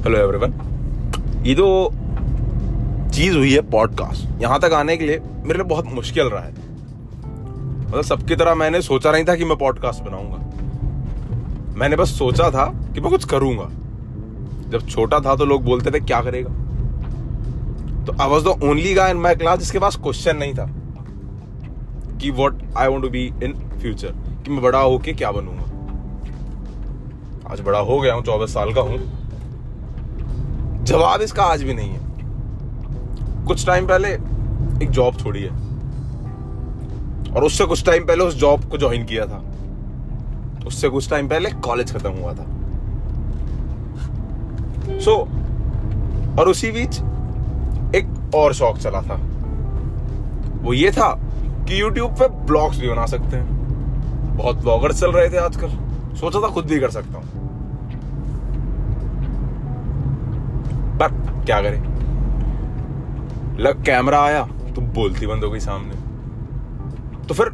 Hello everyone ये जो चीज़ हुई है पॉडकास्ट यहाँ तक आने के लिए मेरे लिए बहुत मुश्किल रहा है। मतलब सबकी तरह मैंने सोचा नहीं था कि मैं पॉडकास्ट बनाऊँगा। मैंने बस सोचा था कि मैं कुछ करूँगा। जब छोटा था तो लोग बोलते थे, क्या करेगा? तो I was the only guy in my class जिसके पास क्वेश्चन नहीं था कि what I want to be in future कि मैं बड़ा होके क्या बनूँगा। आज बड़ा हो गया हूँ, चौबीस साल का हूँ। जवाब इसका आज भी नहीं है। कुछ टाइम पहले एक जॉब छोड़ी है। और उससे कुछ टाइम पहले उस जॉब को ज्वाइन किया था। उससे कुछ टाइम पहले कॉलेज खत्म हुआ था। सो so, और उसी बीच एक और शौक चला था। वो ये था कि YouTube पे ब्लॉग्स भी बना सकते हैं। बहुत ब्लॉगर चल रहे थे आजकल। सोचा था खुद भी कर सकता हूँ। पर क्या करें? लग कैमरा आया तो बोलती बंद हो गई सामने। तो फिर,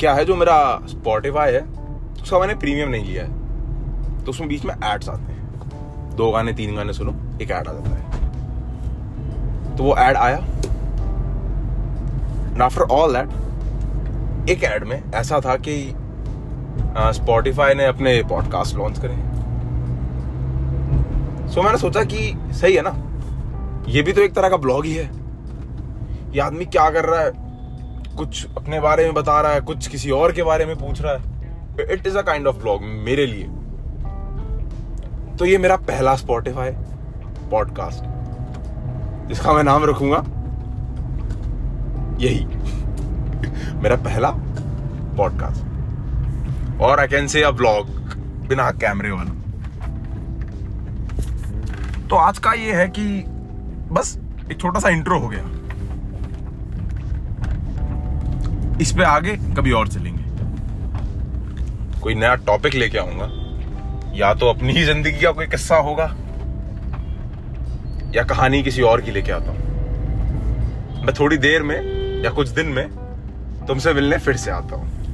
क्या है जो मेरा स्पॉटिफाई है, उसका मैंने प्रीमियम नहीं लिया है। तो उसमें बीच में एड्स आते हैं। दो गाने, तीन गाने सुनो, एक ऐड आ जाता है। तो वो ऐड आया। आफ्टर ऑल दैट एक ऐड में ऐसा था कि स्पॉटिफाई ने अपने पॉडकास्ट लॉन्च करे। सो मैंने सोचा कि सही है ना? ये भी तो एक तरह का ब्लॉग ही है। ये आदमी क्या कर रहा है? कुछ अपने बारे में बता रहा है, कुछ किसी और के बारे में पूछ रहा है। It is a kind of blog मेरे लिए। तो ये मेरा पहला स्पॉटिफाई पॉडकास्ट जिसका मैं नाम रखूँगा, यही। मेरा पहला पॉडकास्ट और I can say a blog बिना कैमरे वाला। तो आज का ये है कि बस एक छोटा सा इंट्रो हो गया। इस पे आगे कभी और चलेंगे। कोई नया टॉपिक लेके आऊँगा। या तो अपनी ही ज़िंदगी का कोई किस्सा होगा, या कहानी किसी और की लेके आता हूँ। मैं थोड़ी देर में या कुछ दिन में तुमसे मिलने फिर से आता हूँ।